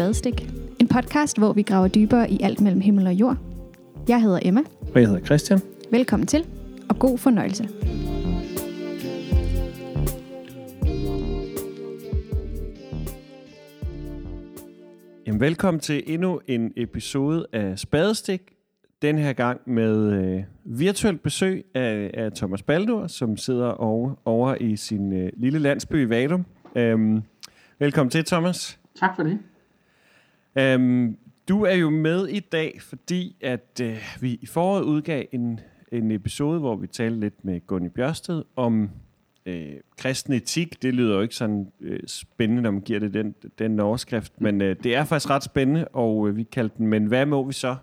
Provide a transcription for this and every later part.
Spadestik. En podcast, hvor vi graver dybere i alt mellem himmel og jord. Jeg hedder Emma. Og jeg hedder Christian. Velkommen til, og god fornøjelse. Jamen, velkommen til endnu en episode af Spadestik. Den her gang med øh, virtuelt besøg af, af Thomas Baldur, som sidder over, over i sin øh, lille landsby i Vadum. Øhm, velkommen til, Thomas. Tak for det. Øhm, du er jo med i dag, fordi at øh, vi i foråret udgav en, en episode, hvor vi talte lidt med Gunni Bjørsted om øh, kristen etik. Det lyder jo ikke sådan øh, spændende, når man giver det den, den overskrift, men øh, det er faktisk ret spændende, og øh, vi kaldte den, men hvad må vi så?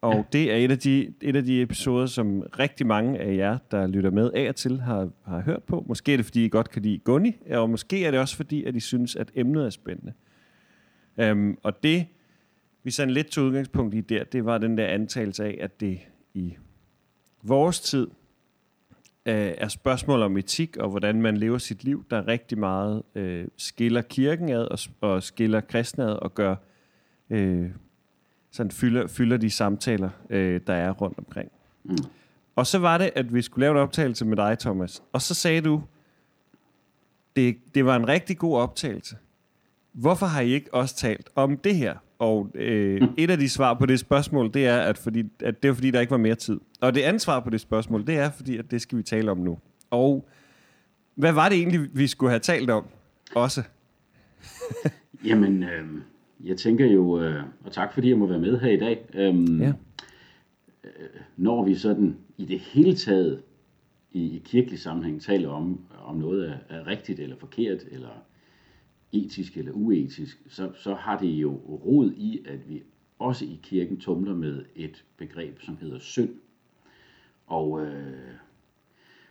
Og ja. det er et af, de, et af de episoder, som rigtig mange af jer, der lytter med af og til, har, har hørt på. Måske er det, fordi I godt kan lide Gunni, og måske er det også, fordi at I synes, at emnet er spændende. Um, og det, vi sådan lidt tog udgangspunkt i der, det var den der antagelse af, at det i vores tid uh, er spørgsmål om etik og hvordan man lever sit liv, der rigtig meget uh, skiller kirken ad og, og skiller kristne ad og gør uh, sådan fylder, fylder de samtaler, øh, der er rundt omkring. Mm. Og så var det, at vi skulle lave en optagelse med dig, Thomas. Og så sagde du, det, det var en rigtig god optagelse. Hvorfor har I ikke også talt om det her? Og øh, mm. et af de svar på det spørgsmål, det er, at, fordi, at det er fordi, der ikke var mere tid. Og det andet svar på det spørgsmål, det er, fordi at det skal vi tale om nu. Og hvad var det egentlig, vi skulle have talt om også? Jamen, øh, jeg tænker jo, øh, og tak fordi jeg må være med her i dag, øhm, ja. øh, når vi sådan i det hele taget i, i kirkelig sammenhæng taler om, om noget er, er rigtigt eller forkert, eller etisk eller uetisk, så, så har det jo rod i, at vi også i kirken tumler med et begreb, som hedder synd. Og øh,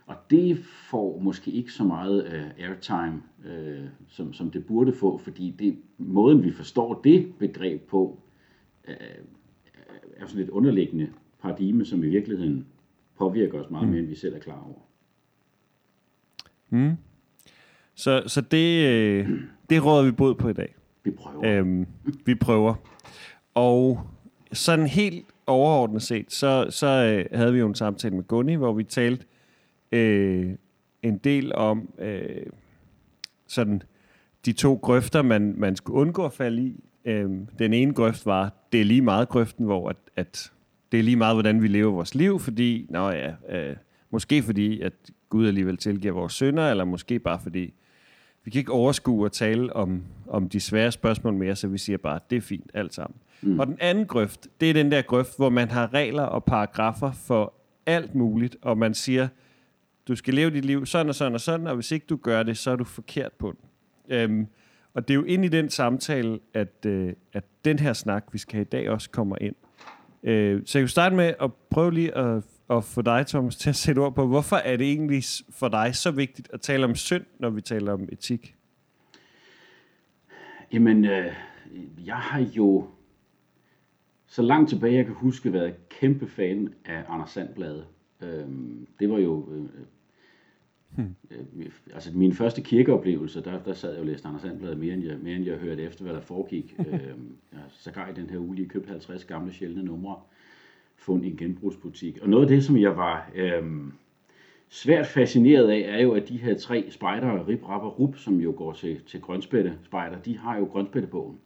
og det får måske ikke så meget uh, airtime, uh, som, som det burde få, fordi det, måden vi forstår det begreb på, uh, er sådan et underliggende paradigme, som i virkeligheden påvirker os meget mm. mere, end vi selv er klar over. Mm. Så, så det, det råder vi både på i dag. Vi prøver. Øhm, vi prøver. Og sådan helt overordnet set, så, så havde vi jo en samtale med Gunni, hvor vi talte øh, en del om øh, sådan de to grøfter, man, man skulle undgå at falde i. Øh, den ene grøft var, det er lige meget grøften, hvor at, at det er lige meget, hvordan vi lever vores liv, fordi, nå ja, øh, måske fordi, at Gud alligevel tilgiver vores synder, eller måske bare fordi, vi kan ikke overskue at tale om, om de svære spørgsmål mere, så vi siger bare, det er fint alt sammen. Mm. Og den anden grøft, det er den der grøft, hvor man har regler og paragrafer for alt muligt, og man siger, du skal leve dit liv sådan og sådan og sådan, og hvis ikke du gør det, så er du forkert på den. Øhm, og det er jo ind i den samtale, at, øh, at den her snak, vi skal have i dag, også kommer ind. Øh, så jeg vil starte med at prøve lige at, at få dig, Thomas, til at sætte ord på, hvorfor er det egentlig for dig så vigtigt at tale om synd, når vi taler om etik? Jamen, øh, jeg har jo så langt tilbage, jeg kan huske, været kæmpe fan af Anders Sandblad. Øh, det var jo øh, Hmm. Altså min første kirkeoplevelse, der, der sad jeg og læste Anders Sandblad mere end, jeg, mere end jeg hørte efter, hvad der foregik. øhm, jeg så i den her uge lige købt 50 gamle sjældne numre, fundet i en genbrugsbutik. Og noget af det, som jeg var øhm, svært fascineret af, er jo, at de her tre spejdere, Rip, Rap og Rup, som jo går til, til grønspætte spejder, de har jo grønspættebogen.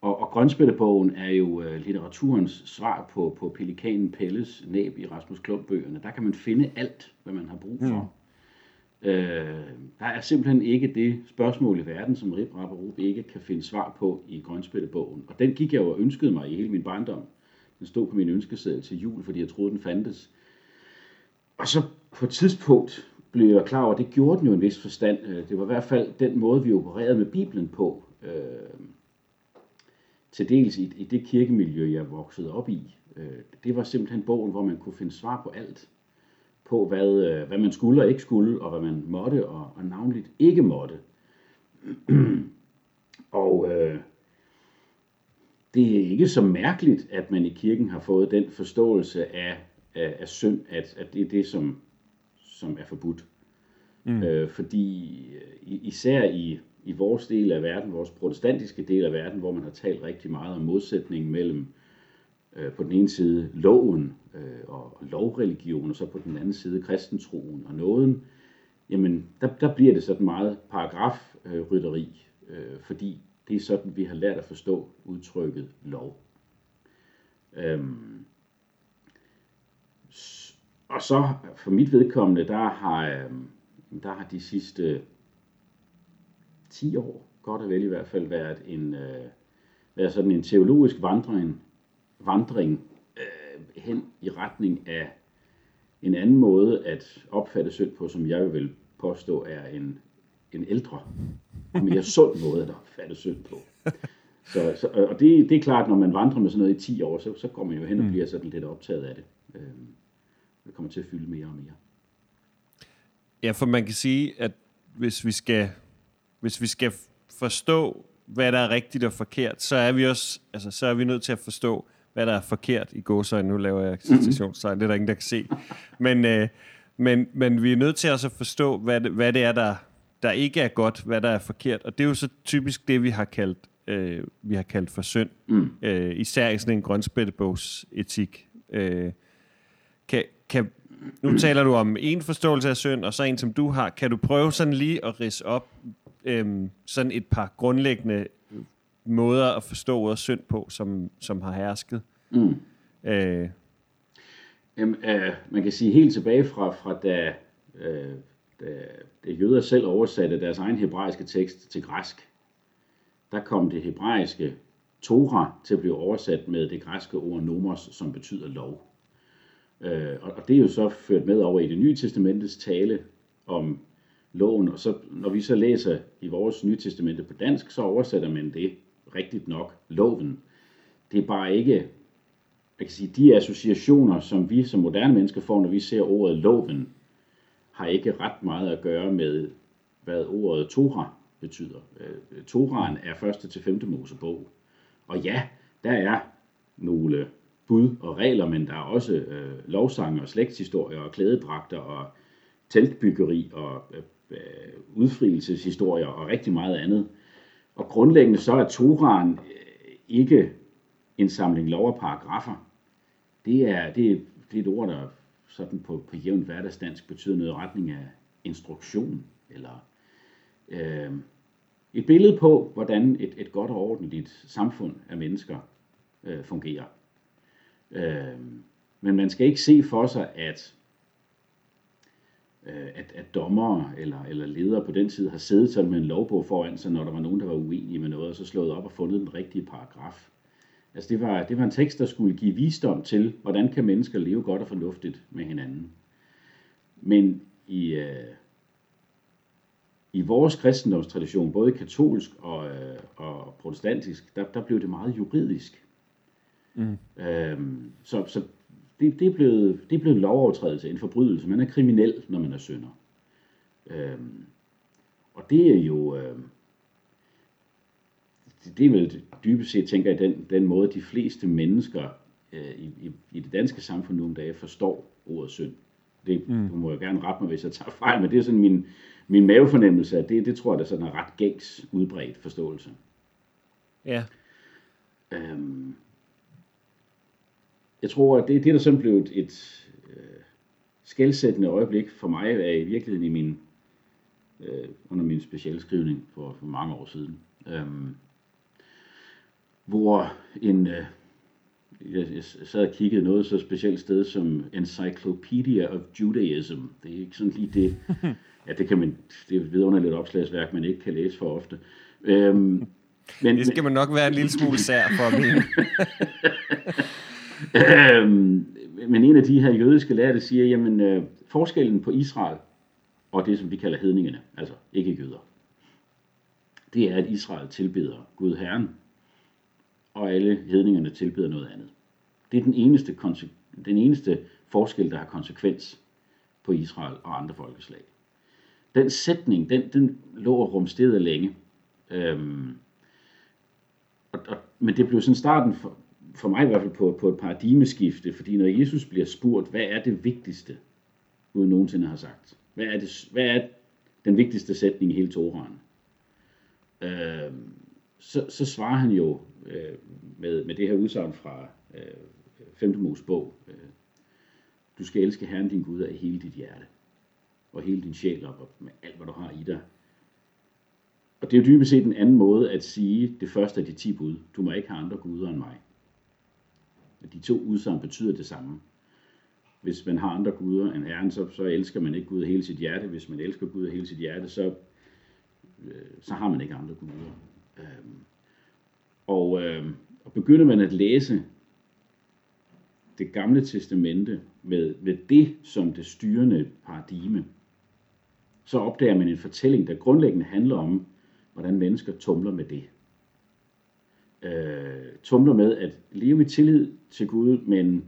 Og, og grønspættebogen er jo uh, litteraturens svar på, på pelikanen Pelles næb i Rasmus Klump-bøgerne. Der kan man finde alt, hvad man har brug for. Mm. Øh, der er simpelthen ikke det spørgsmål i verden, som Rip Rapperup ikke kan finde svar på i Grønspættebogen. Og den gik jeg jo og ønskede mig i hele min barndom. Den stod på min ønskeseddel til jul, fordi jeg troede, den fandtes. Og så på et tidspunkt blev jeg klar over, at det gjorde den jo en vis forstand. Øh, det var i hvert fald den måde, vi opererede med Bibelen på. Øh, til dels i, i det kirkemiljø, jeg voksede op i. Øh, det var simpelthen bogen, hvor man kunne finde svar på alt på, hvad, øh, hvad man skulle og ikke skulle, og hvad man måtte og, og navnligt ikke måtte. og øh, det er ikke så mærkeligt, at man i kirken har fået den forståelse af, af, af synd, at, at det er det, som, som er forbudt. Mm. Øh, fordi øh, især i, i vores del af verden, vores protestantiske del af verden, hvor man har talt rigtig meget om modsætningen mellem øh, på den ene side loven øh, og, og lovreligion, og så på den anden side kristentroen og nåden, jamen der, der bliver det sådan meget paragrafrytteri, øh, fordi det er sådan, vi har lært at forstå udtrykket lov. Øhm, og så for mit vedkommende, der har, øhm, der har de sidste øh, 10 år, godt og vel i hvert fald, været, en, øh, været sådan en teologisk vandring, vandring øh, hen i retning af en anden måde at opfatte synd på, som jeg vil påstå er en, en ældre og mere sund måde at opfatte synd på. Så, så, og det, det er klart, når man vandrer med sådan noget i 10 år, så, så kommer man jo hen og mm. bliver sådan lidt optaget af det. Øh, det kommer til at fylde mere og mere. Ja, for man kan sige, at hvis vi skal, hvis vi skal forstå, hvad der er rigtigt og forkert, så er vi også, altså, så er vi nødt til at forstå, hvad der er forkert i gåsøjne. Nu laver jeg citationstegn, det er der ingen, der kan se. Men, øh, men, men vi er nødt til også at forstå, hvad det, hvad det er, der, der ikke er godt, hvad der er forkert. Og det er jo så typisk det, vi har kaldt, øh, vi har kaldt for synd. Mm. Øh, især i sådan en grønspættebogs etik. Øh, kan, kan, nu taler du om en forståelse af synd, og så en, som du har. Kan du prøve sådan lige at rise op øhm, sådan et par grundlæggende måder at forstå ordet synd på, som, som har hersket? Mm. Øh. Jamen, øh, man kan sige helt tilbage fra, fra da, øh, da, da jøder selv oversatte deres egen hebraiske tekst til græsk, der kom det hebraiske Torah til at blive oversat med det græske ord nomos, som betyder lov. Øh, og det er jo så ført med over i det nye testamentets tale om loven, og så når vi så læser i vores nye testamente på dansk, så oversætter man det rigtigt nok, loven. Det er bare ikke, jeg kan sige, de associationer, som vi som moderne mennesker får, når vi ser ordet loven, har ikke ret meget at gøre med, hvad ordet Torah betyder. Øh, Toraen er første til femte Mosebog. Og ja, der er nogle bud og regler, men der er også øh, lovsange og slægtshistorier og klædedragter og teltbyggeri og øh, øh, udfrielseshistorier og rigtig meget andet. Og grundlæggende så er Toraen øh, ikke en samling lov og paragrafer. Det er, det, er, det er et ord, der sådan på, på jævnt hverdagsdansk betyder noget i retning af instruktion, eller øh, et billede på, hvordan et, et godt og ordentligt samfund af mennesker øh, fungerer. Øh, men man skal ikke se for sig, at, øh, at, at dommer eller, eller ledere på den tid har siddet sådan med en lovbog foran sig, når der var nogen, der var uenige med noget, og så slået op og fundet den rigtige paragraf. Altså det var, det var en tekst, der skulle give visdom til, hvordan kan mennesker leve godt og fornuftigt med hinanden. Men i, øh, i vores kristendomstradition, både katolsk og, øh, og protestantisk, der, der blev det meget juridisk. Mm. Øhm, så så det, det, er blevet, det er blevet en lovovertrædelse, en forbrydelse. Man er kriminel, når man er synder. Øhm, og det er jo... Øh, det er vel dybest set, tænker jeg, den, den måde, de fleste mennesker øh, i, i, i det danske samfund nu om dagen forstår ordet synd. Det mm. må jeg gerne rette mig, hvis jeg tager fejl, men det er sådan min, min mavefornemmelse af det, det tror jeg, det er sådan en ret gængs udbredt forståelse. Ja. Øhm, jeg tror, at det, det der sådan blev et, et øh, skældsættende øjeblik for mig, er i virkeligheden i min, øh, under min specialskrivning for, for mange år siden. Øhm, hvor en, øh, jeg, jeg sad og kiggede noget så specielt sted som Encyclopedia of Judaism. Det er ikke sådan lige det, ja, det kan man, det er et vidunderligt opslagsværk, man ikke kan læse for ofte. Øhm, men, det skal man nok være en lille smule sær for at mene. Øhm, men en af de her jødiske lærte siger, jamen øh, forskellen på Israel og det, som vi kalder hedningene, altså ikke jøder, det er, at Israel tilbeder Gud Herren, og alle hedningerne tilbeder noget andet. Det er den eneste, den eneste forskel, der har konsekvens på Israel og andre folkeslag. Den sætning, den, den lå og rumstede længe. Øhm, og, og, men det blev sådan starten for, for mig i hvert fald på, på et paradigmeskifte, fordi når Jesus bliver spurgt, hvad er det vigtigste, Gud nogensinde har sagt? Hvad er, det, hvad er den vigtigste sætning i hele Toraen? øh, så, så svarer han jo øh, med, med det her udsagn fra øh, 5. Mosebog. Øh, du skal elske Herren din Gud af hele dit hjerte, og hele din sjæl, og med alt, hvad du har i dig. Og det er jo dybest set en anden måde at sige det første af de ti bud. Du må ikke have andre guder end mig. De to udsagn betyder det samme. Hvis man har andre guder end Herren, så, så elsker man ikke Gud af hele sit hjerte. Hvis man elsker Gud af hele sit hjerte, så, øh, så har man ikke andre guder. Øh, og, øh, og begynder man at læse det gamle testamente med, med det som det styrende paradigme, så opdager man en fortælling, der grundlæggende handler om, hvordan mennesker tumler med det. Øh, tumler med at leve i tillid til Gud, men,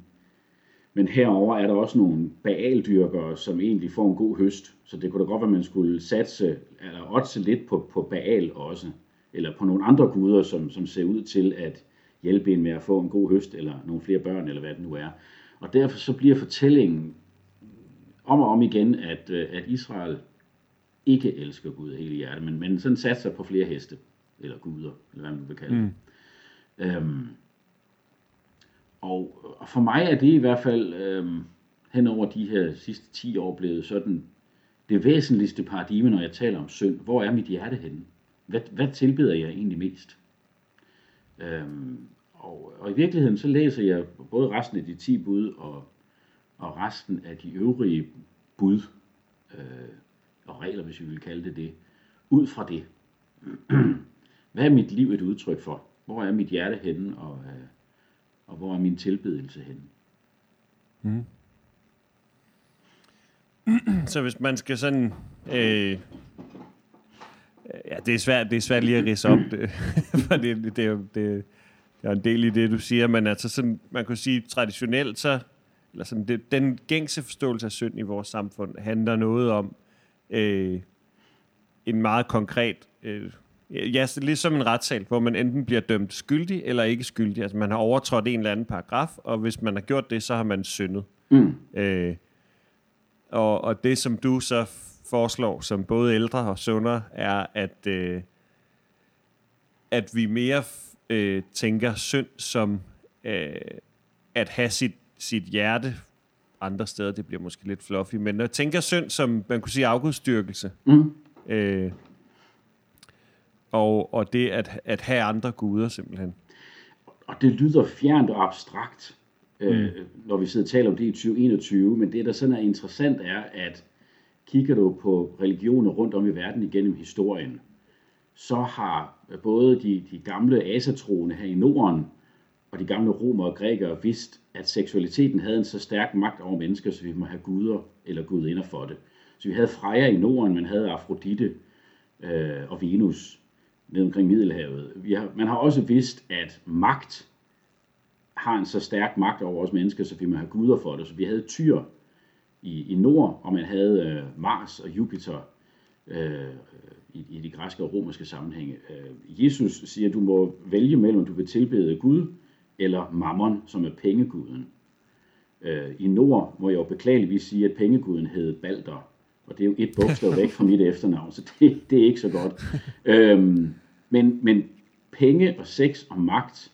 men herover er der også nogle baaldyrkere, som egentlig får en god høst. Så det kunne da godt være, at man skulle satse, eller otse lidt på, på Baal også, eller på nogle andre guder, som, som ser ud til at hjælpe en med at få en god høst, eller nogle flere børn, eller hvad det nu er. Og derfor så bliver fortællingen om og om igen, at, øh, at Israel ikke elsker Gud hele hjertet, men, men sådan satser på flere heste, eller guder, eller hvad man vil kalde det. Mm. Øhm, og, og for mig er det i hvert fald øhm, hen over de her sidste 10 år blevet sådan det væsentligste paradigme, når jeg taler om synd. Hvor er mit hjerte henne? Hvad, hvad tilbeder jeg egentlig mest? Øhm, og, og i virkeligheden så læser jeg både resten af de 10 bud og, og resten af de øvrige bud, øh, og regler, hvis vi vil kalde det det, ud fra det. Hvad er mit liv et udtryk for? Hvor er mit hjerte henne, og, øh, og hvor er min tilbedelse henne? Mm. Så hvis man skal sådan... Øh, ja, det er svært, det er svært lige at rise op, det, for det, det, det, er det, det er en del i det, du siger, men altså sådan, man kan sige traditionelt, så, eller sådan, det, den gængse forståelse af synd i vores samfund handler noget om, øh, en meget konkret... Øh, ja, lidt som en retssal, hvor man enten bliver dømt skyldig eller ikke skyldig. Altså man har overtrådt en eller anden paragraf, og hvis man har gjort det, så har man syndet. Mm. Øh, og, og det, som du så foreslår, som både ældre og sundere, er, at, øh, at vi mere øh, tænker synd som øh, at have sit, sit hjerte andre steder, det bliver måske lidt fluffy, men jeg tænker synd som, man kunne sige, afgudstyrkelse. Mm. Øh, og, og det at, at have andre guder simpelthen. Og det lyder fjernt og abstrakt, øh, mm. når vi sidder og taler om det i 2021, men det, der sådan er interessant, er, at kigger du på religioner rundt om i verden igennem historien, så har både de, de gamle asatroende her i Norden, og de gamle romer og grækere vidst, at seksualiteten havde en så stærk magt over mennesker, så vi må have guder eller gudinder for det. Så vi havde Freja i Norden, man havde Afrodite øh, og Venus ned omkring Middelhavet. Vi har, man har også vidst, at magt har en så stærk magt over os mennesker, så vi må have guder for det. Så vi havde Tyr i, i nord, og man havde øh, Mars og Jupiter øh, i, i de græske og romerske sammenhænge. Øh, Jesus siger, at du må vælge mellem, om du vil tilbede Gud eller mammon, som er pengeguden. Øh, I nord må jeg jo beklageligvis sige, at pengeguden hed Balder, og det er jo et bogstav væk fra mit efternavn, så det, det er ikke så godt. Øhm, men, men penge og sex og magt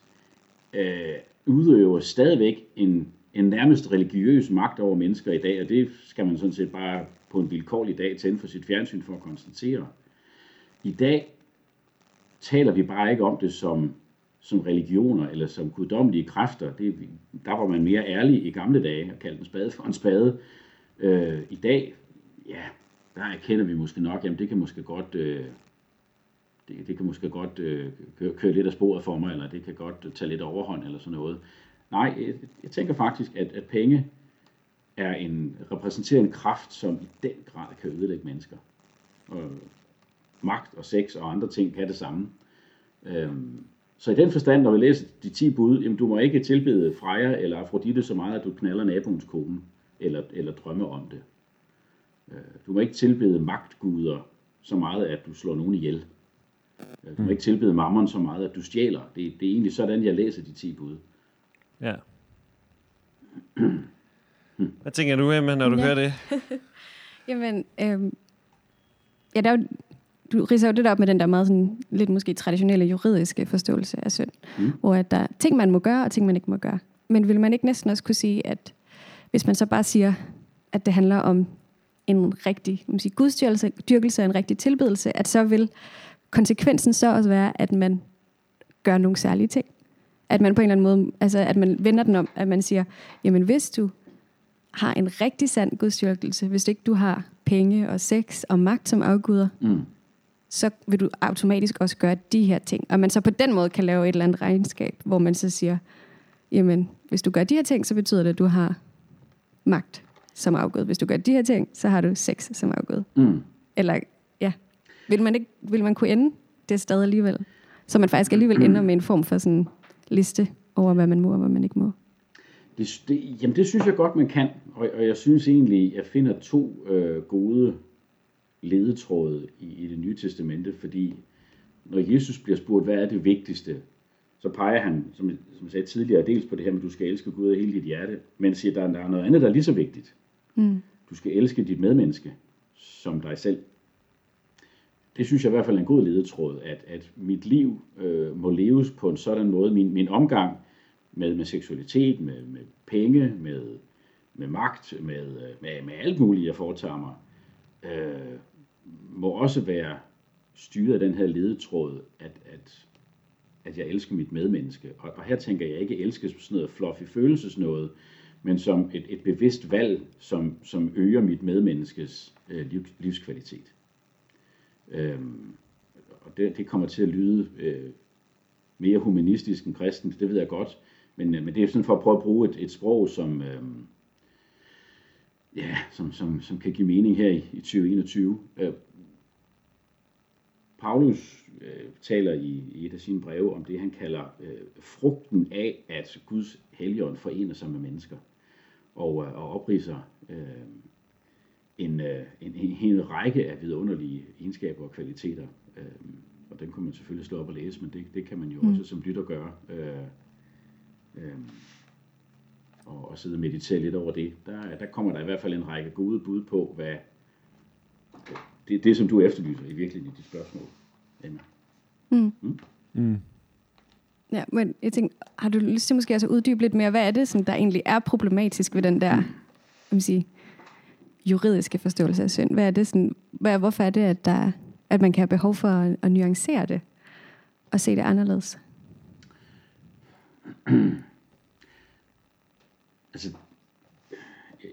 øh, udøver stadigvæk en, en nærmest religiøs magt over mennesker i dag, og det skal man sådan set bare på en vilkårlig dag tænde for sit fjernsyn for at konstatere. I dag taler vi bare ikke om det som som religioner eller som guddommelige kræfter. Det, der var man mere ærlig i gamle dage og kaldte en spade for en spade. Øh, I dag, ja, der erkender vi måske nok, jamen det kan måske godt, øh, det, det kan måske godt øh, køre, køre lidt af sporet for mig, eller det kan godt tage lidt overhånd eller sådan noget. Nej, jeg, jeg tænker faktisk, at, at penge er en, repræsenterer en kraft, som i den grad kan ødelægge mennesker. Og magt og sex og andre ting kan det samme. Øhm, så i den forstand, når vi læser de 10 bud, jamen du må ikke tilbede Freja eller Afrodite så meget, at du knaller naboens kone, eller, eller drømme om det. Øh, du må ikke tilbede magtguder så meget, at du slår nogen ihjel. Øh, du må mm. ikke tilbede mammon så meget, at du stjæler. Det, det er egentlig sådan, jeg læser de 10 bud. Ja. Hvad tænker du, Emma, når du ja. hører det? Jamen, øhm, ja, der er jo du riser jo det der op med den der meget sådan, lidt måske traditionelle juridiske forståelse af synd, mm. hvor at der er ting, man må gøre, og ting, man ikke må gøre. Men vil man ikke næsten også kunne sige, at hvis man så bare siger, at det handler om en rigtig man sige, gudstyrkelse, dyrkelse en rigtig tilbedelse, at så vil konsekvensen så også være, at man gør nogle særlige ting. At man på en eller anden måde, altså at man vender den om, at man siger, jamen hvis du har en rigtig sand gudstyrkelse, hvis ikke du har penge og sex og magt som afguder, mm. så vil du automatisk også gøre de her ting. Og man så på den måde kan lave et eller andet regnskab, hvor man så siger, jamen hvis du gør de her ting, så betyder det, at du har magt som afgud. Hvis du gør de her ting, så har du sex som afgud. Mm. Eller ja, vil man, ikke, vil man kunne ende det sted alligevel? Så man faktisk alligevel ender med en form for sådan liste over, hvad man må og hvad man ikke må. Det, det, jamen det synes jeg godt, man kan. Og, og jeg synes egentlig, jeg finder to øh, gode ledetråde i, i det nye testamente, fordi når Jesus bliver spurgt, hvad er det vigtigste, så peger han, som, som jeg sagde tidligere, dels på det her med, at du skal elske Gud af hele dit hjerte, men siger, at der, der er noget andet, der er lige så vigtigt. Mm. Du skal elske dit medmenneske som dig selv. Det synes jeg i hvert fald er en god ledetråd, at, at mit liv øh, må leves på en sådan måde, min, min omgang med, med seksualitet, med, med penge, med, med magt, med, øh, med, med alt muligt, jeg foretager mig, øh, må også være styret af den her ledetråd, at, at, at jeg elsker mit medmenneske. Og, og her tænker jeg ikke elske som sådan noget fluffy følelsesnåde, men som et, et bevidst valg, som, som øger mit medmenneskes øh, liv, livskvalitet. Øhm, og det, det kommer til at lyde øh, mere humanistisk end kristent, det ved jeg godt, men, øh, men det er sådan for at prøve at bruge et, et sprog, som, øh, ja, som, som, som kan give mening her i, i 2021. Øh, Paulus øh, taler i, i et af sine breve om det, han kalder øh, frugten af, at Guds helligånd forener sig med mennesker, og, øh, og opriser øh, en, øh, en, en hel række af vidunderlige egenskaber og kvaliteter. Øh, og den kunne man selvfølgelig slå op og læse, men det, det kan man jo mm. også som lytter gøre. Øh, øh, og, og sidde og meditere lidt over det. Der, der kommer der i hvert fald en række gode bud på, hvad det, det som du efterlyser i virkeligheden i dit spørgsmål, Emma. Mm. Mm? Mm. Ja, men jeg tænker, har du lyst til måske at uddybe lidt mere, hvad er det, som der egentlig er problematisk ved den der, mm. sige, juridiske forståelse af synd? Hvad er det sådan, hvad, hvorfor er det, at, der, at man kan have behov for at, at nuancere det og se det anderledes? altså,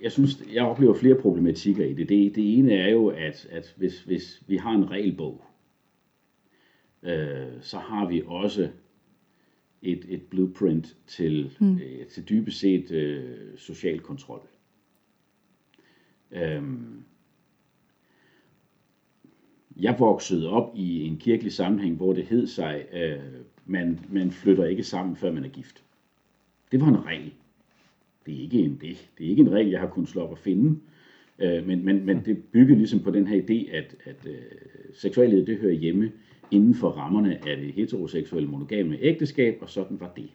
jeg synes, jeg oplever flere problematikker i det. Det, det ene er jo, at, at hvis, hvis vi har en regelbog, øh, så har vi også et, et blueprint til, mm. øh, til dybest set øh, social kontrol. Øhm, jeg voksede op i en kirkelig sammenhæng, hvor det hed sig, øh, man, man flytter ikke sammen, før man er gift. Det var en regel. Det er ikke en, det, det er ikke en regel, jeg har kunnet slå op og finde, øh, men, men, men det byggede ligesom på den her idé, at, at øh, seksualitet det hører hjemme inden for rammerne af det heteroseksuelle monogame ægteskab, og sådan var det.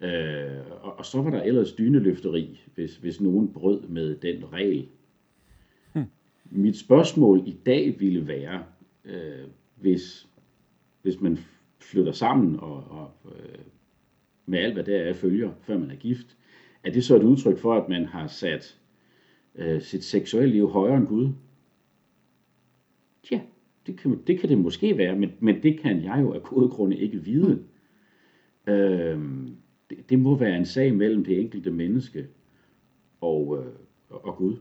Øh, og, og så var der ellers dyneløfteri, hvis, hvis nogen brød med den regel. Hmm. Mit spørgsmål i dag ville være, øh, hvis, hvis man flytter sammen og, og øh, med alt hvad der er følger, før man er gift, er det så et udtryk for, at man har sat øh, sit seksuelle liv højere end Gud? Ja, det kan, det kan det måske være, men, men det kan jeg jo af gode grunde ikke vide. Mm. Øhm, det, det må være en sag mellem det enkelte menneske og, øh, og Gud.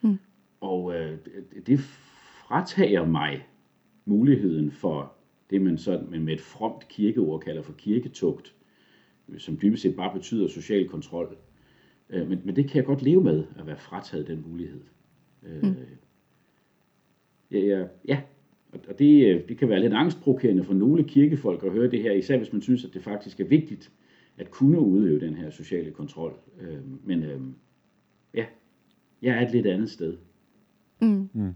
Mm. Og øh, det, det fratager mig muligheden for det, man sådan med et fromt kirkeord kalder for kirketugt, som dybest set bare betyder social kontrol. Øh, men, men det kan jeg godt leve med, at være frataget den mulighed. Øh, mm. Ja, ja, ja, og det, øh, det kan være lidt angstprovokerende for nogle kirkefolk at høre det her, især hvis man synes, at det faktisk er vigtigt at kunne udøve den her sociale kontrol. Øh, men øh, ja, jeg er et lidt andet sted. Mm. Mm.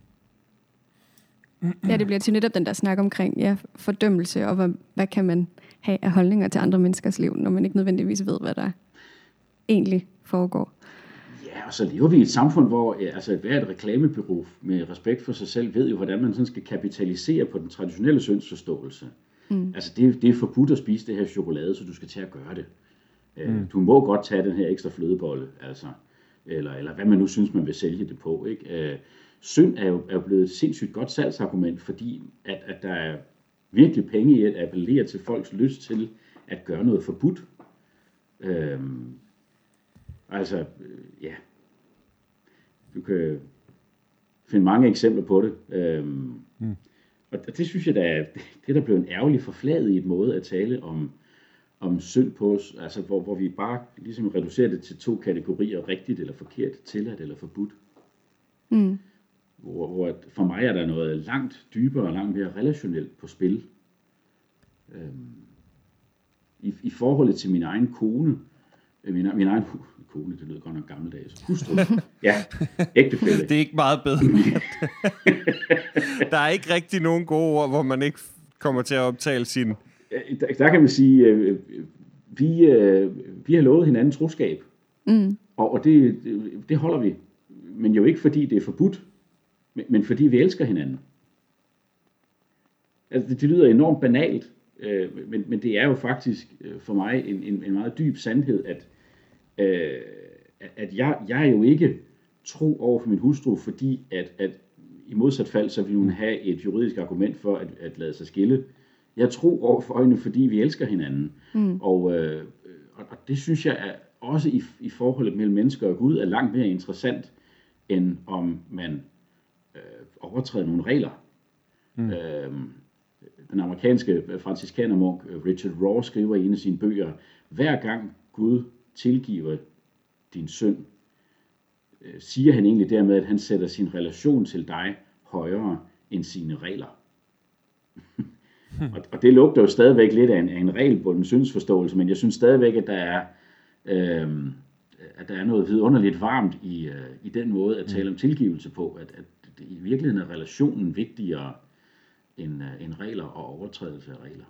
Ja, det bliver til netop den der snak omkring ja, fordømmelse, og hvad, hvad kan man have af holdninger til andre menneskers liv, når man ikke nødvendigvis ved, hvad der egentlig foregår. Ja, og så lever vi i et samfund, hvor ja, altså hvert reklamebyrå med respekt for sig selv ved jo, hvordan man sådan skal kapitalisere på den traditionelle syndsforståelse. Mm. Altså det, det er forbudt at spise det her chokolade, så du skal til at gøre det. Øh, mm. Du må godt tage den her ekstra flødebolle, altså, eller, eller hvad man nu synes, man vil sælge det på. Ikke? Øh, synd er jo, er blevet et sindssygt godt salgsargument, fordi at, at der er virkelig penge i at appellere til folks lyst til at gøre noget forbudt. Øhm, altså, øh, ja. Du kan finde mange eksempler på det. Øhm, mm. Og det synes jeg, er, det der blev en ærgerlig forfladet i et måde at tale om, om synd på os, altså hvor, hvor vi bare ligesom reducerer det til to kategorier, rigtigt eller forkert, tilladt eller forbudt. Mm. Hvor, hvor for mig er der noget langt dybere og langt mere relationelt på spil. Øhm, i, I forholdet til min egen kone, øh, min, min egen kone, det lyder godt nok gammeldags, hustru, ja, ægtefælde. Det er ikke meget bedre. der er ikke rigtig nogen gode ord, hvor man ikke kommer til at optale sin... Der, der kan man sige, øh, vi, øh, vi har lovet hinanden troskab, mm. og, og det, det holder vi. Men jo ikke fordi det er forbudt, men, men fordi vi elsker hinanden. Altså, det, det lyder enormt banalt, øh, men, men det er jo faktisk øh, for mig en, en, en meget dyb sandhed, at, øh, at jeg, jeg er jo ikke tro over for min hustru, fordi at, at i modsat fald, så vil hun have et juridisk argument for at, at lade sig skille. Jeg tror over for øjnene, fordi vi elsker hinanden. Mm. Og, øh, og, det synes jeg er også i, i forholdet mellem mennesker og Gud er langt mere interessant, end om man øh, overtræder nogle regler. Mm. Øh, den amerikanske franciskanermunk øh, Richard Raw skriver i en af sine bøger, hver gang Gud tilgiver din synd, øh, siger han egentlig dermed, at han sætter sin relation til dig højere end sine regler. og, og det lugter jo stadigvæk lidt af en, af en regelbunden syndsforståelse, men jeg synes stadigvæk, at der er, øh, at der er noget vidunderligt varmt i, øh, i den måde at tale om tilgivelse på, at, at i virkeligheden er relationen vigtigere end, øh, end regler og overtrædelse af regler.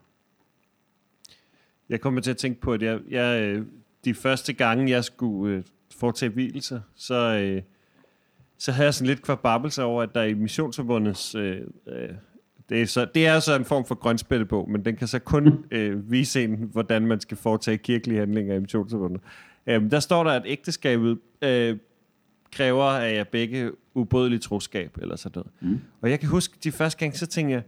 Jeg kommer til at tænke på, at jeg, jeg øh, de første gange, jeg skulle øh, foretage hvilelser, så, øh, så havde jeg sådan lidt kvababelse over, at der i missionsforbundets... Øh, øh, det er, så, det er så en form for grønspættebog, men den kan så kun øh, vise en, hvordan man skal foretage kirkelige handlinger i missionsforbundet. Øh, der står der, at ægteskabet øh, kræver af jer begge ubrydeligt troskab, eller sådan noget. Mm. Og jeg kan huske, de første gang, så tænkte jeg,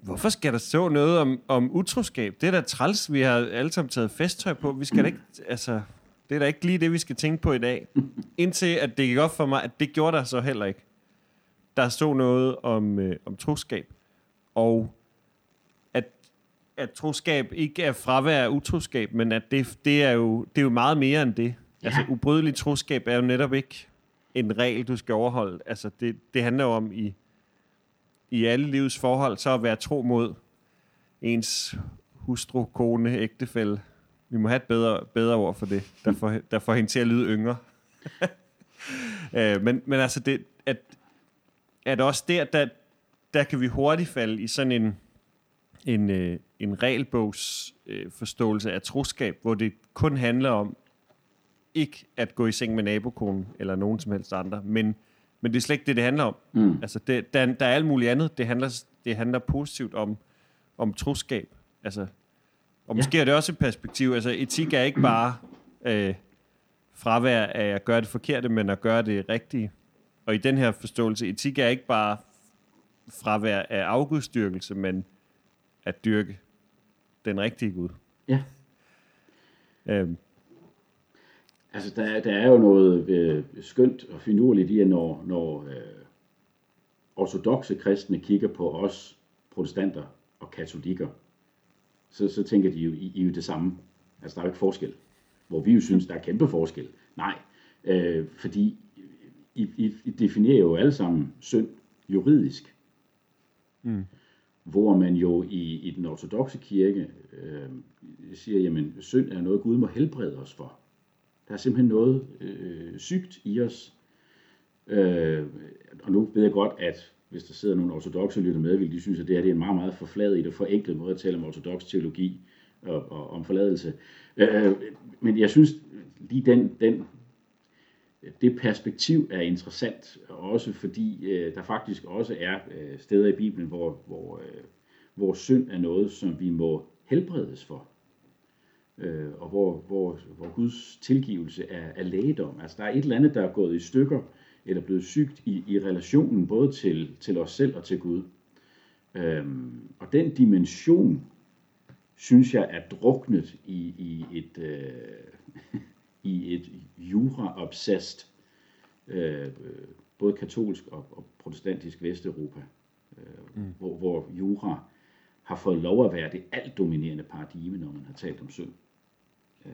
hvorfor skal der stå noget om, om utroskab? Det er da træls, vi har alle sammen taget festtøj på. Vi skal da ikke, altså, det er da ikke lige det, vi skal tænke på i dag. Indtil at det gik op for mig, at det gjorde der så heller ikke. Der stod noget om, øh, om troskab. Og at, at troskab ikke er fravær af utroskab, men at det, det, er jo, det er jo meget mere end det. Ja. Altså ubrydelig troskab er jo netop ikke en regel, du skal overholde. Altså det, det handler jo om i i alle livs forhold, så at være tro mod ens hustru, kone, ægtefælle. Vi må have et bedre, bedre ord for det, der får, der får hende til at lyde yngre. øh, men, men altså, det, at, at også der, der, der kan vi hurtigt falde i sådan en, en, øh, en regelbogs øh, forståelse af troskab, hvor det kun handler om ikke at gå i seng med nabokonen eller nogen som helst andre, men men det er slet ikke det, det handler om. Mm. Altså, det, der, der er alt muligt andet. Det handler, det handler positivt om, om troskab. Altså, og måske ja. er det også et perspektiv. Altså, etik er ikke bare øh, fravær af at gøre det forkerte, men at gøre det rigtige. Og i den her forståelse, etik er ikke bare fravær af afgudstyrkelse, men at dyrke den rigtige Gud. Ja. Øhm, Altså, der, der er jo noget øh, skønt og finurligt i, at når, når øh, ortodoxe kristne kigger på os protestanter og katolikker, så, så tænker de jo, I, I er jo det samme. Altså, der er jo ikke forskel. Hvor vi jo synes, der er kæmpe forskel. Nej, øh, fordi I, I, I definerer jo alle sammen synd juridisk. Mm. Hvor man jo i, i den ortodoxe kirke øh, siger, jamen synd er noget, Gud må helbrede os for. Der er simpelthen noget øh, sygt i os. Øh, og nu ved jeg godt, at hvis der sidder nogle ortodoxe lytter med, vil de synes, at det her det er en meget, meget forfladet og forenklet måde at tale om ortodox teologi og, og om forladelse. Øh, øh, men jeg synes lige den, den det perspektiv er interessant, også fordi øh, der faktisk også er øh, steder i Bibelen, hvor, hvor, øh, hvor synd er noget, som vi må helbredes for. Øh, og hvor, hvor, hvor Guds tilgivelse er, er lægedom. Altså der er et eller andet, der er gået i stykker, eller blevet sygt i, i relationen både til, til os selv og til Gud. Øhm, og den dimension, synes jeg, er druknet i, i et, øh, i et jura-obsessed, øh, både katolsk og, og protestantisk Vesteuropa, øh, mm. hvor, hvor jura har fået lov at være det alt dominerende paradigme, når man har talt om synd. Øh,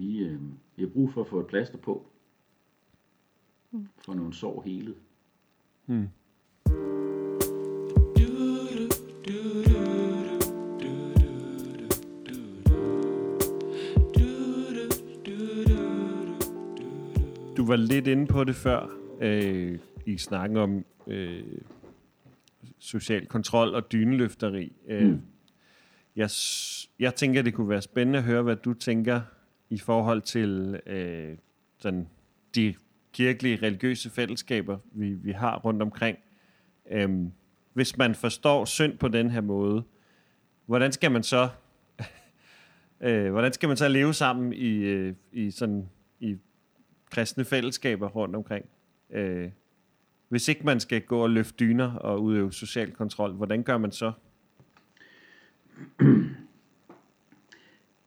vi, øh, vi har brug for at få et plaster på, mm. for nogle sår helet. Mm. Du var lidt inde på det før, øh, i snakken om øh, social kontrol og dyneløfteri. Øh, mm. jeg, jeg tænker, det kunne være spændende at høre, hvad du tænker i forhold til øh, sådan de kirkelige, religiøse fællesskaber, vi, vi har rundt omkring. Øhm, hvis man forstår synd på den her måde, hvordan skal man så øh, hvordan skal man så leve sammen i, øh, i sådan i kristne fællesskaber rundt omkring? Øh, hvis ikke man skal gå og løfte dyner og udøve social kontrol, hvordan gør man så?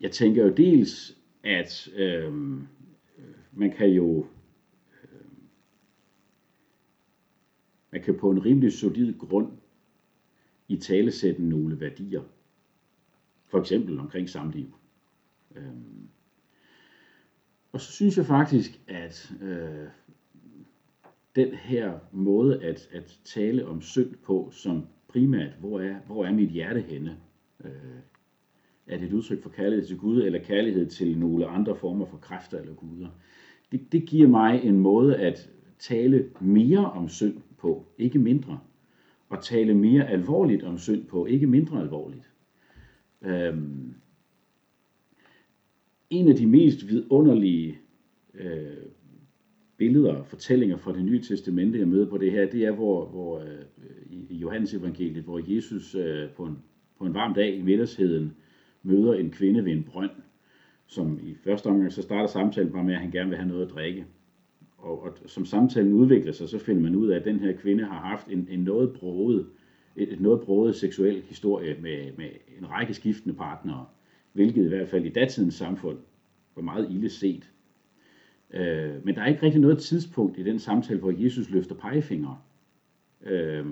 Jeg tænker jo dels, at øhm, øh, man kan jo øh, man kan på en rimelig solid grund i talesætte nogle værdier. For eksempel omkring samliv. Øh, og så synes jeg faktisk, at øh, den her måde at, at tale om synd på, som primært, hvor er, hvor er mit hjerte henne? Øh, er det et udtryk for kærlighed til Gud, eller kærlighed til nogle andre former for kræfter eller guder? Det, det giver mig en måde at tale mere om synd på, ikke mindre. Og tale mere alvorligt om synd på, ikke mindre alvorligt. Øhm, en af de mest vidunderlige øh, billeder og fortællinger fra det nye testamente, jeg møder på det her, det er, hvor, hvor øh, i Johannes evangeliet, hvor Jesus øh, på, en, på en varm dag i middagsheden møder en kvinde ved en brønd, som i første omgang, så starter samtalen bare med, at han gerne vil have noget at drikke. Og, og som samtalen udvikler sig, så finder man ud af, at den her kvinde har haft en, en noget broget, et, et noget broget seksuel historie med, med en række skiftende partnere, hvilket i hvert fald i datidens samfund var meget ille set. Øh, men der er ikke rigtig noget tidspunkt i den samtale, hvor Jesus løfter pegefingre. Øh,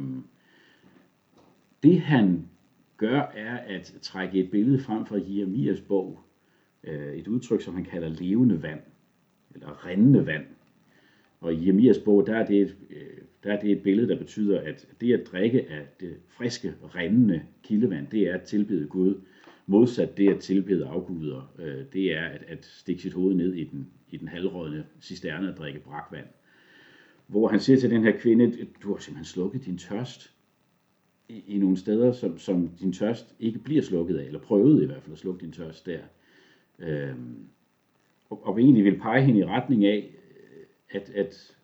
det han gør, er at trække et billede frem fra Jeremias bog. Øh, et udtryk, som han kalder levende vand, eller rendende vand. Og i Jeremias bog, der er, det et, øh, der er det et billede, der betyder, at det at drikke af det friske, rendende kildevand, det er at tilbede Gud. Modsat det at tilbede afguder, øh, det er at, at stikke sit hoved ned i den, i den halvrådne cisterne og drikke brakvand. Hvor han siger til den her kvinde, du har simpelthen slukket din tørst i, i nogle steder, som, som din tørst ikke bliver slukket af, eller prøvet i hvert fald at slukke din tørst der. Øhm, og, og egentlig vil pege hende i retning af, at, at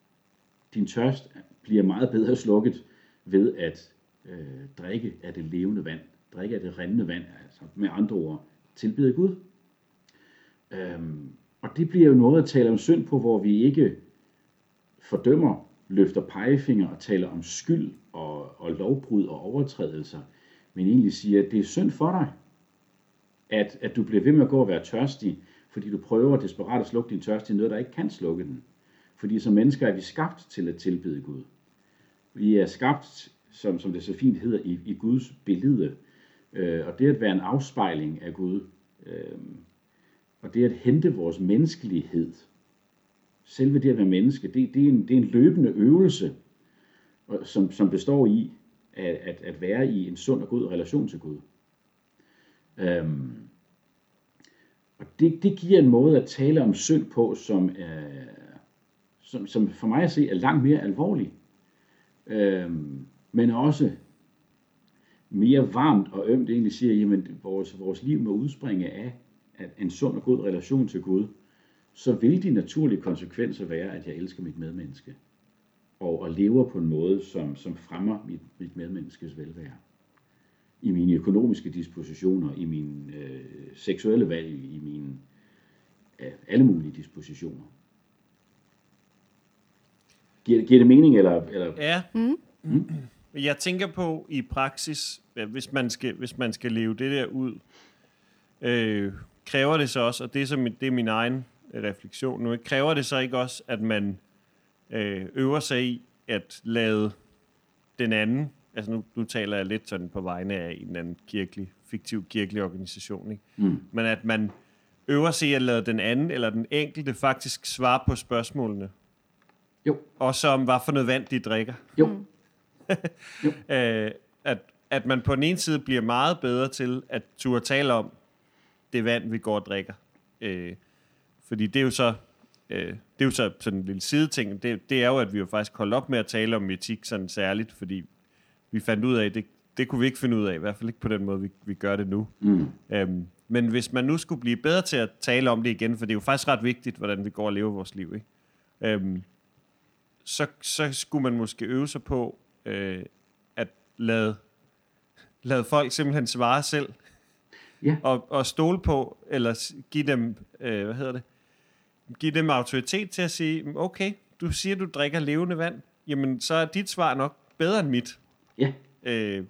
din tørst bliver meget bedre slukket ved at øh, drikke af det levende vand, drikke af det rendende vand, altså med andre ord, tilbede Gud. Øhm, og det bliver jo noget at tale om synd på, hvor vi ikke fordømmer, løfter pegefinger og taler om skyld og, og lovbrud og overtrædelser, men egentlig siger, at det er synd for dig, at, at du bliver ved med at gå og være tørstig, fordi du prøver desperat at slukke din tørst i noget, der ikke kan slukke den. Fordi som mennesker er vi skabt til at tilbede Gud. Vi er skabt, som, som det så fint hedder, i, i Guds billede. Øh, og det at være en afspejling af Gud, øh, og det at hente vores menneskelighed, selve det at være menneske, det, det, er, en, det er en løbende øvelse, som, som består i at, at, at være i en sund og god relation til Gud. Øhm, og det, det giver en måde at tale om synd på, som, øh, som, som for mig at se er langt mere alvorlig, øhm, men også mere varmt og ømt egentlig siger, jamen vores, vores liv må udspringe af at en sund og god relation til Gud, så vil de naturlige konsekvenser være, at jeg elsker mit medmenneske. Og, og lever på en måde, som, som fremmer mit, mit medmenneskes velvære. I mine økonomiske dispositioner, i mine øh, seksuelle valg, i mine øh, alle mulige dispositioner. Giver, giver det mening, eller? eller? Ja. Mm. Mm. Jeg tænker på i praksis, hvis man skal, hvis man skal leve det der ud, øh, kræver det så også, og det er, min, det er min egen refleksion nu, kræver det så ikke også, at man øh, øver sig i at lade den anden, altså nu, nu taler jeg lidt sådan på vegne af en anden kirkelig, fiktiv kirkelig organisation, ikke? Mm. men at man øver sig i at lade den anden eller den enkelte faktisk svare på spørgsmålene. Jo. Også om, hvad for noget vand de drikker. Jo. jo. øh, at, at man på den ene side bliver meget bedre til at turde tale om det vand, vi går og drikker. Øh, fordi det er jo så øh, det er jo så sådan en lille sideting. Det, det er jo, at vi jo faktisk holdt op med at tale om etik sådan særligt, fordi vi fandt ud af, at det, det kunne vi ikke finde ud af, i hvert fald ikke på den måde, vi, vi gør det nu. Mm. Øhm, men hvis man nu skulle blive bedre til at tale om det igen, for det er jo faktisk ret vigtigt, hvordan vi går og lever vores liv, ikke? Øhm, så, så skulle man måske øve sig på øh, at lade, lade folk simpelthen svare selv. Ja. Og, og stole på, eller give dem, øh, hvad hedder det, give dem autoritet til at sige, okay, du siger, du drikker levende vand, jamen så er dit svar nok bedre end mit. Ja. Øh,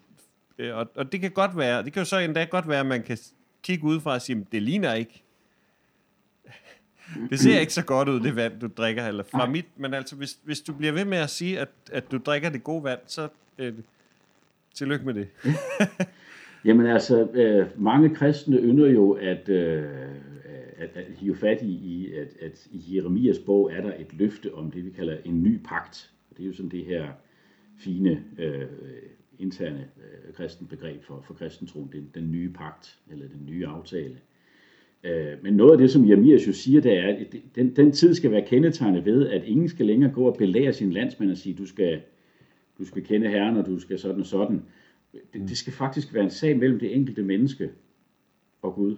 øh og, og det kan godt være, det kan jo så endda godt være, at man kan kigge udefra og sige, det ligner ikke. Det ser ikke så godt ud, det vand, du drikker, eller fra Nej. mit, men altså, hvis, hvis du bliver ved med at sige, at, at du drikker det gode vand, så øh, tillykke med det. Jamen altså, øh, mange kristne ynder jo at, øh, at, at hive fat i, i at, at i Jeremias bog er der et løfte om det, vi kalder en ny pagt. Det er jo sådan det her fine øh, interne øh, kristen begreb for, for kristentroen, den, den nye pagt, eller den nye aftale. Øh, men noget af det, som Jeremias jo siger, det er, at den, den tid skal være kendetegnet ved, at ingen skal længere gå og belære sin landsmand og sige, du skal, du skal kende Herren, og du skal sådan og sådan. Det, det skal faktisk være en sag mellem det enkelte menneske og Gud.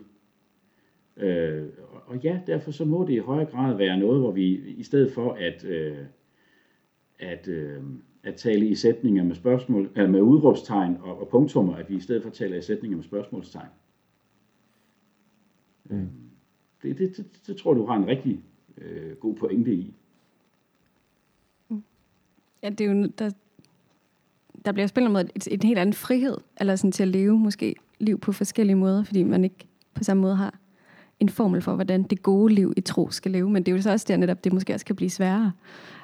Øh, og ja, derfor så må det i højere grad være noget, hvor vi i stedet for at, øh, at, øh, at tale i sætninger med spørgsmål, eller med udråbstegn og, og punktummer, at vi i stedet for taler i sætninger med spørgsmålstegn. Mm. Det, det, det, det tror du har en rigtig øh, god pointe i. Ja, det er jo, der, der bliver spillet mod et, et helt andet frihed, eller sådan til at leve måske liv på forskellige måder, fordi man ikke på samme måde har en formel for, hvordan det gode liv i tro skal leve. Men det er jo så også der netop, det måske også kan blive sværere.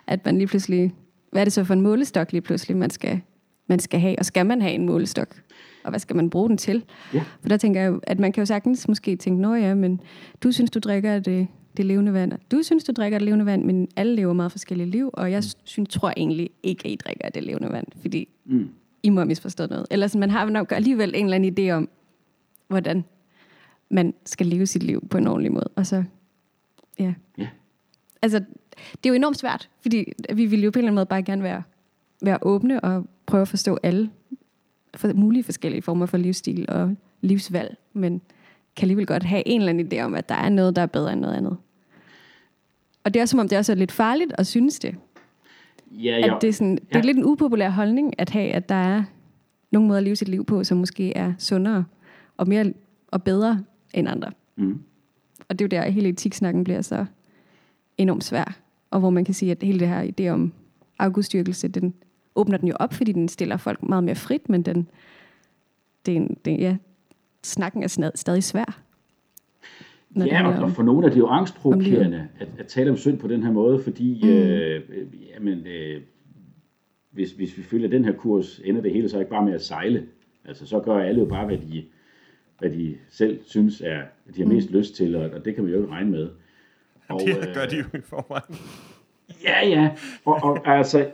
At man lige pludselig, hvad er det så for en målestok lige pludselig, man skal, man skal have? Og skal man have en målestok? Og hvad skal man bruge den til? Ja. For der tænker jeg at man kan jo sagtens måske tænke, nå ja, men du synes, du drikker det, det levende vand. Du synes, du drikker det levende vand, men alle lever meget forskellige liv, og jeg mm. synes, tror egentlig ikke, at I drikker det levende vand, fordi mm. I må have misforstået noget. Eller sådan, man har nok alligevel en eller anden idé om, hvordan man skal leve sit liv på en ordentlig måde. Og så, ja. ja. Altså, det er jo enormt svært, fordi vi vil jo på en eller anden måde bare gerne være, være åbne og prøve at forstå alle for, mulige forskellige former for livsstil og livsvalg, men kan alligevel godt have en eller anden idé om, at der er noget, der er bedre end noget andet. Og det er som om, det også er lidt farligt at synes det. Ja, ja. At det, er sådan, det er lidt en upopulær holdning at have, at der er nogle måder at leve sit liv på, som måske er sundere og mere og bedre end andre. Mm. Og det er jo der, hele etiksnakken bliver så enormt svær. Og hvor man kan sige, at hele det her idé om afgudstyrkelse, den åbner den jo op, fordi den stiller folk meget mere frit, men den, den, den ja, snakken er stadig svær. Ja, og for nogle af det er jo angstprovokerende at, at tale om synd på den her måde, fordi mm. øh, jamen, øh, hvis, hvis vi følger den her kurs, ender det hele så ikke bare med at sejle. Altså, så gør alle jo bare, hvad de, hvad de selv synes, er, de har mest mm. lyst til, og, og det kan man jo ikke regne med. Og, det gør de jo i forvejen. Ja, ja. Og, og altså,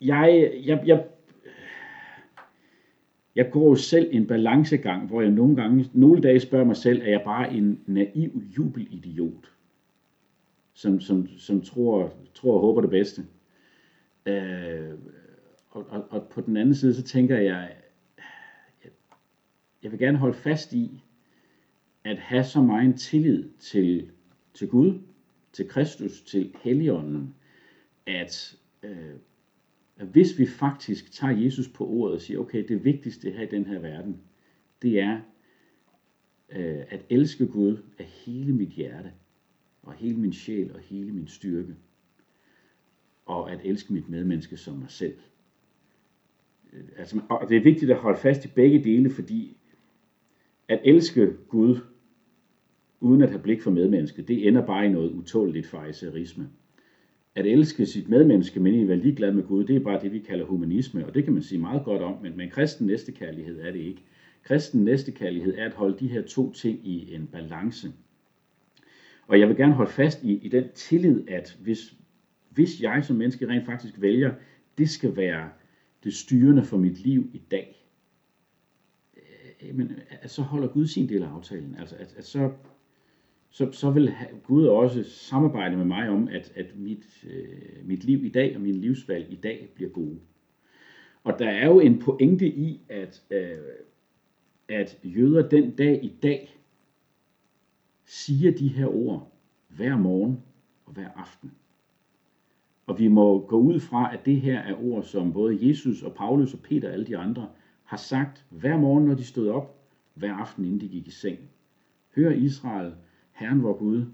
jeg, jeg, jeg, jeg går selv en balancegang, hvor jeg nogle gange, nogle dage spørger mig selv, er jeg bare en naiv jubelidiot, som, som, som tror, tror og håber det bedste. Øh, og, og, og på den anden side, så tænker jeg, jeg vil gerne holde fast i, at have så meget tillid til til Gud, til Kristus, til Helligånden, at, øh, at hvis vi faktisk tager Jesus på ordet og siger, okay, det vigtigste her i den her verden, det er øh, at elske Gud af hele mit hjerte, og hele min sjæl og hele min styrke, og at elske mit medmenneske som mig selv. Øh, altså, og det er vigtigt at holde fast i begge dele, fordi at elske Gud uden at have blik for medmennesket, det ender bare i noget utåligt fejserisme. At elske sit medmenneske, men ikke være ligeglad med Gud, det er bare det, vi kalder humanisme, og det kan man sige meget godt om, men, men kristen næstekærlighed er det ikke. Kristen næstekærlighed er at holde de her to ting i en balance. Og jeg vil gerne holde fast i, i den tillid, at hvis, hvis jeg som menneske rent faktisk vælger, det skal være det styrende for mit liv i dag, jamen, men, øh, at så holder Gud sin del af aftalen. Altså, at, at så, så, så vil Gud også samarbejde med mig om, at, at mit, øh, mit liv i dag og min livsvalg i dag bliver gode. Og der er jo en pointe i, at, øh, at jøder den dag i dag siger de her ord hver morgen og hver aften. Og vi må gå ud fra, at det her er ord, som både Jesus og Paulus og Peter og alle de andre har sagt hver morgen, når de stod op, hver aften, inden de gik i seng. Hør Israel, Herren vor Gud,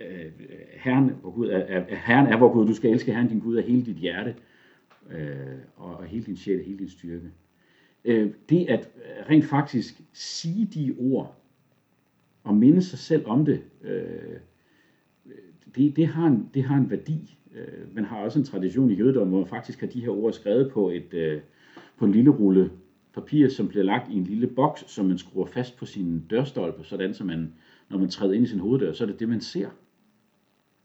øh, Herren, vor Gud er, er, Herren er vor Gud, du skal elske Herren din Gud af hele dit hjerte, øh, og, og hele din sjæl og hele din styrke. Øh, det at rent faktisk sige de ord, og minde sig selv om det, øh, det, det, har en, det har en værdi. Øh, man har også en tradition i jødedommen, hvor man faktisk har de her ord skrevet på, et, øh, på en lille rulle papir, som bliver lagt i en lille boks, som man skruer fast på sin dørstolpe, sådan så man, når man træder ind i sin hoveddør, så er det det, man ser.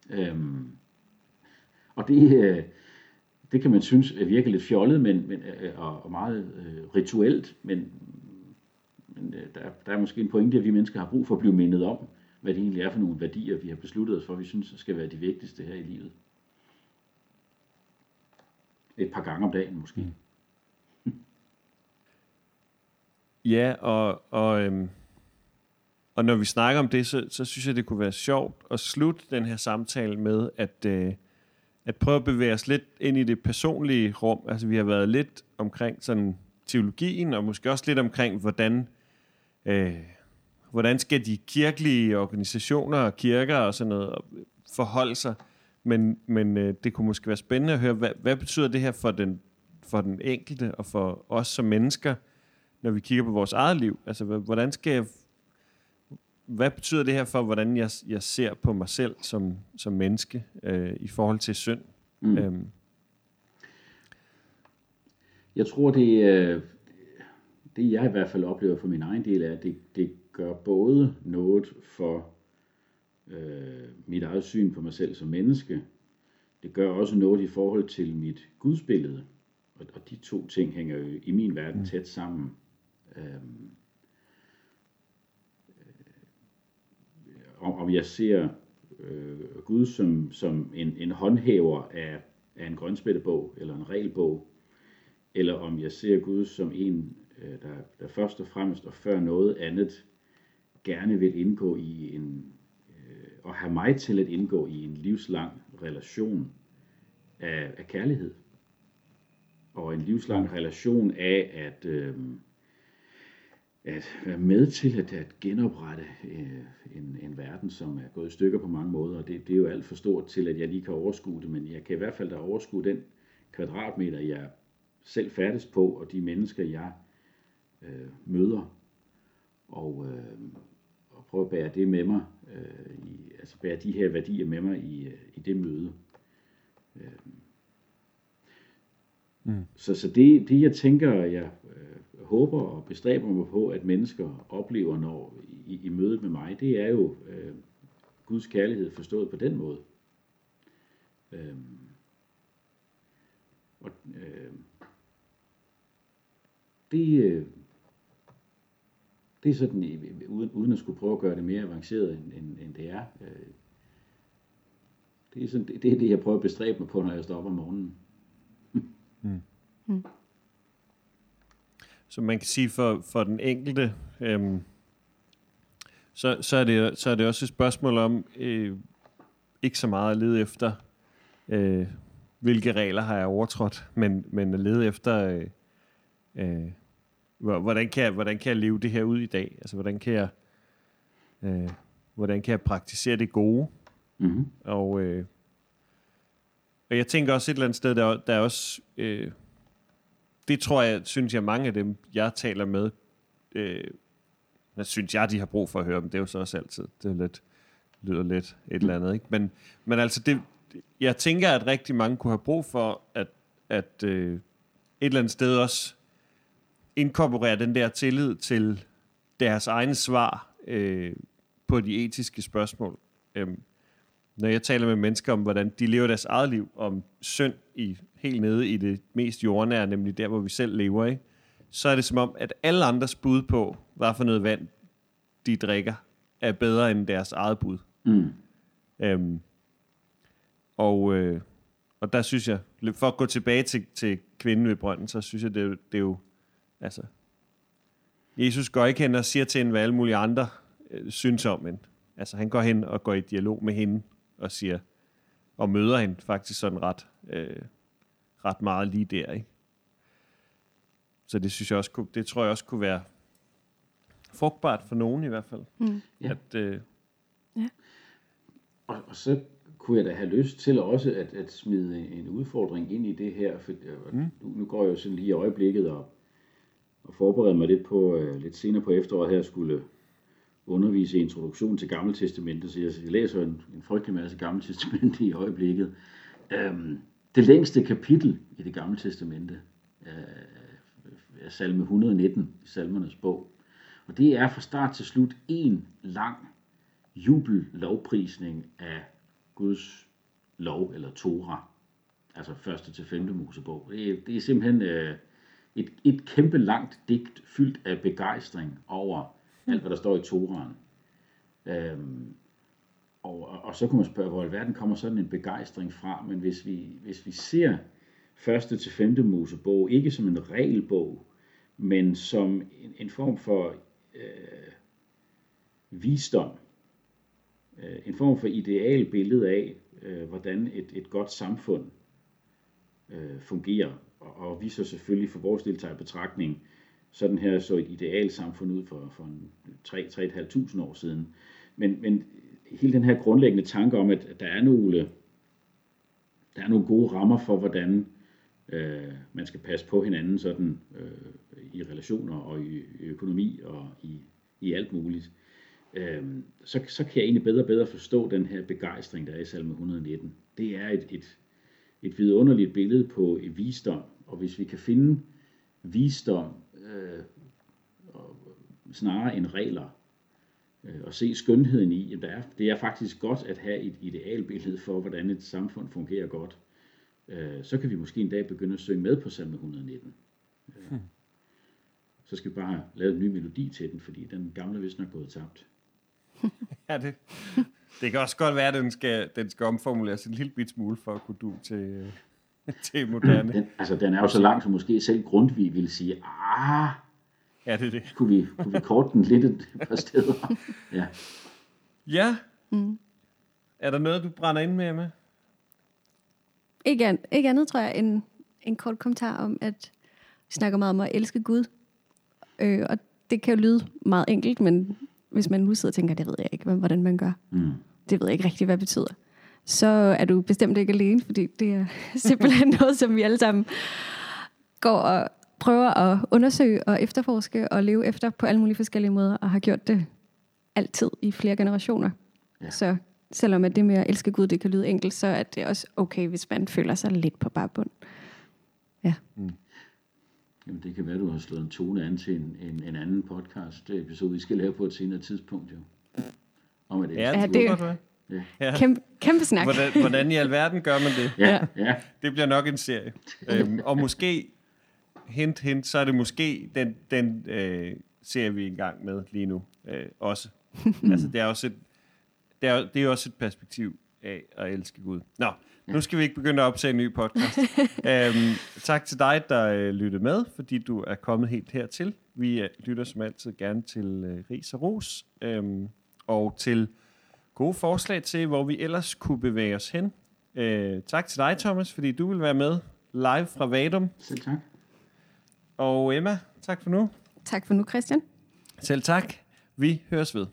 Øhm, og det, øh, det kan man synes virker lidt fjollet men, men, øh, og, og meget øh, rituelt, men, men øh, der, der er måske en pointe, at vi mennesker har brug for at blive mindet om, hvad det egentlig er for nogle værdier, vi har besluttet os for, vi synes skal være de vigtigste her i livet. Et par gange om dagen måske. Mm. Ja, og, og, øhm, og når vi snakker om det, så, så synes jeg, det kunne være sjovt at slutte den her samtale med, at, øh, at prøve at bevæge os lidt ind i det personlige rum. Altså vi har været lidt omkring sådan teologien, og måske også lidt omkring, hvordan, øh, hvordan skal de kirkelige organisationer og kirker og sådan noget forholde sig. Men, men øh, det kunne måske være spændende at høre, hvad, hvad betyder det her for den, for den enkelte og for os som mennesker, når vi kigger på vores eget liv? Altså, hvordan skal jeg, hvad betyder det her for, hvordan jeg, jeg ser på mig selv som, som menneske øh, i forhold til synd? Mm. Øhm. Jeg tror, det, øh, det jeg i hvert fald oplever for min egen del, er, at det, det gør både noget for øh, mit eget syn på mig selv som menneske. Det gør også noget i forhold til mit gudsbillede. Og, og de to ting hænger jo i min verden mm. tæt sammen. Øhm, øh, om, og jeg ser øh, Gud som, som en, en håndhæver af, af en grønspættebog eller en regelbog, eller om jeg ser Gud som en, øh, der, der først og fremmest og før noget andet gerne vil indgå i en, øh, og have mig til at indgå i en livslang relation af, af kærlighed. Og en livslang relation af at, øh, at være med til at, at genoprette øh, en, en verden, som er gået i stykker på mange måder. Og det, det er jo alt for stort til, at jeg lige kan overskue det, men jeg kan i hvert fald da overskue den kvadratmeter, jeg selv færdes på, og de mennesker, jeg øh, møder. Og, øh, og prøve at bære det med mig, øh, i, altså bære de her værdier med mig i, øh, i det møde. Øh. Mm. Så, så det, det, jeg tænker, jeg håber og bestræber mig på, at mennesker oplever når i, i mødet med mig, det er jo øh, Guds kærlighed forstået på den måde. Øh, og, øh, det, øh, det er sådan, uden, uden at skulle prøve at gøre det mere avanceret, end, end, end det er. Øh, det er, sådan, det, det er det, jeg prøver at bestræbe mig på, når jeg står op om morgenen. mm. Mm. Så man kan sige for, for den enkelte, øhm, så, så, er det, så er det også et spørgsmål om, øh, ikke så meget at lede efter, øh, hvilke regler har jeg overtrådt, men, men at lede efter, øh, øh, hvordan, kan jeg, hvordan kan jeg leve det her ud i dag? Altså, hvordan kan jeg, øh, hvordan kan jeg praktisere det gode? Mm-hmm. Og, øh, og jeg tænker også et eller andet sted, der, der er også, øh, det tror jeg, synes jeg, mange af dem, jeg taler med, øh, jeg synes jeg, de har brug for at høre dem. Det er jo så også altid. Det er lidt, lyder lidt et eller andet. Ikke? Men, men altså, det, jeg tænker, at rigtig mange kunne have brug for, at, at øh, et eller andet sted også inkorporere den der tillid til deres egne svar øh, på de etiske spørgsmål. Øh, når jeg taler med mennesker om, hvordan de lever deres eget liv, om synd i, helt nede i det mest jordnære, nemlig der, hvor vi selv lever, ikke? så er det som om, at alle andres bud på, hvad for noget vand de drikker, er bedre end deres eget bud. Mm. Øhm, og, øh, og der synes jeg, for at gå tilbage til, til kvinden ved brønden, så synes jeg, det, det er jo, altså, Jesus går ikke hen og siger til hende, hvad alle mulige andre øh, synes om hende. Altså, han går hen og går i dialog med hende og siger, og møder hende faktisk sådan ret, øh, ret meget lige der, ikke? Så det synes jeg også, kunne, det tror jeg også kunne være frugtbart for nogen i hvert fald. Mm. Ja. At, øh, Og, og så kunne jeg da have lyst til også at, at smide en udfordring ind i det her, for mm. nu, nu går jeg jo sådan lige i øjeblikket og, og forbereder mig lidt på, uh, lidt senere på efteråret her, skulle undervise i introduktion til Gamle Testamente, så jeg, jeg læser en, en frygtelig masse Gamle Testamente i øjeblikket. Um, det længste kapitel i det Gamle Testamente er salme 119 i salmernes bog. Og det er fra start til slut en lang jubel lovprisning af Guds lov eller Torah, altså første til femte Mosebog. Det er, det er simpelthen øh, et, et kæmpe langt digt fyldt af begejstring over alt, hvad der står i Toraen. Øhm, og, og, og så kunne man spørge, hvor i verden kommer sådan en begejstring fra, men hvis vi, hvis vi ser første til femte Mosebog ikke som en regelbog, men som en, en form for øh, visdom, øh, en form for ideal billede af, øh, hvordan et, et godt samfund øh, fungerer. Og, og vi så selvfølgelig for vores deltager i betragtning, sådan her så et ideal samfund ud for, for 3-3.500 år siden. Men, men hele den her grundlæggende tanke om, at der er nogle, øh, der er nogle gode rammer for, hvordan øh, man skal passe på hinanden sådan øh, i relationer og i, i økonomi og i, i alt muligt øh, så, så kan jeg egentlig bedre og bedre forstå den her begejstring, der er i salme 119. Det er et, et, et vidunderligt billede på et visdom, og hvis vi kan finde visdom øh, og, snarere end regler, og se skønheden i, at der er, det er faktisk godt at have et idealbillede for, hvordan et samfund fungerer godt, øh, så kan vi måske en dag begynde at synge med på salme 119. Øh, så skal vi bare lavet en ny melodi til den, fordi den gamle er vist nok gået tabt. Ja, det, det kan også godt være, at den skal, den skal omformuleres en lille bit smule for at kunne du til, øh, til moderne. Den, altså, den er jo så lang, så måske selv Grundtvig ville sige, ah, Ja, det er det. kunne vi, kunne vi korte den lidt et par steder? Ja. Ja. Mm. Er der noget, du brænder ind med, Emma? Ikke, an, ikke andet, tror jeg, end en kort kommentar om, at vi snakker meget om at elske Gud. Øh, og det kan jo lyde meget enkelt, men hvis man nu sidder og tænker, det ved jeg ikke, hvad- hvordan man gør. Mm. Det ved jeg ikke rigtig, hvad det betyder. Så er du bestemt ikke alene, fordi det er simpelthen noget, som vi alle sammen går og prøver at undersøge og efterforske og leve efter på alle mulige forskellige måder, og har gjort det altid i flere generationer. Ja. Så selvom at det med at elske Gud, det kan lyde enkelt, så er det også okay, hvis man føler sig lidt på barbund. Jamen, det kan være, du har slået en tone an til en, en, en anden podcast episode, vi skal lave på et senere tidspunkt, jo. Om at Ja, elske Ja, det det- godt være. Ja. Kæmpe, kæmpe snak. Hvordan, hvordan i alverden gør man det? Ja, ja. Det bliver nok en serie. øhm, og måske, hint, hint, så er det måske den, den øh, serie, vi er i gang med lige nu øh, også. altså, det er også et, det er, det er også et perspektiv af at elske Gud. Nå, nu skal vi ikke begynde at optage en ny podcast. øhm, tak til dig, der øh, lyttede med, fordi du er kommet helt hertil. Vi øh, lytter som altid gerne til øh, ris og ros. Øhm, og til gode forslag til, hvor vi ellers kunne bevæge os hen. Øh, tak til dig, Thomas, fordi du vil være med live fra Vadum. Selv tak. Og Emma, tak for nu. Tak for nu, Christian. Selv tak. Vi høres ved.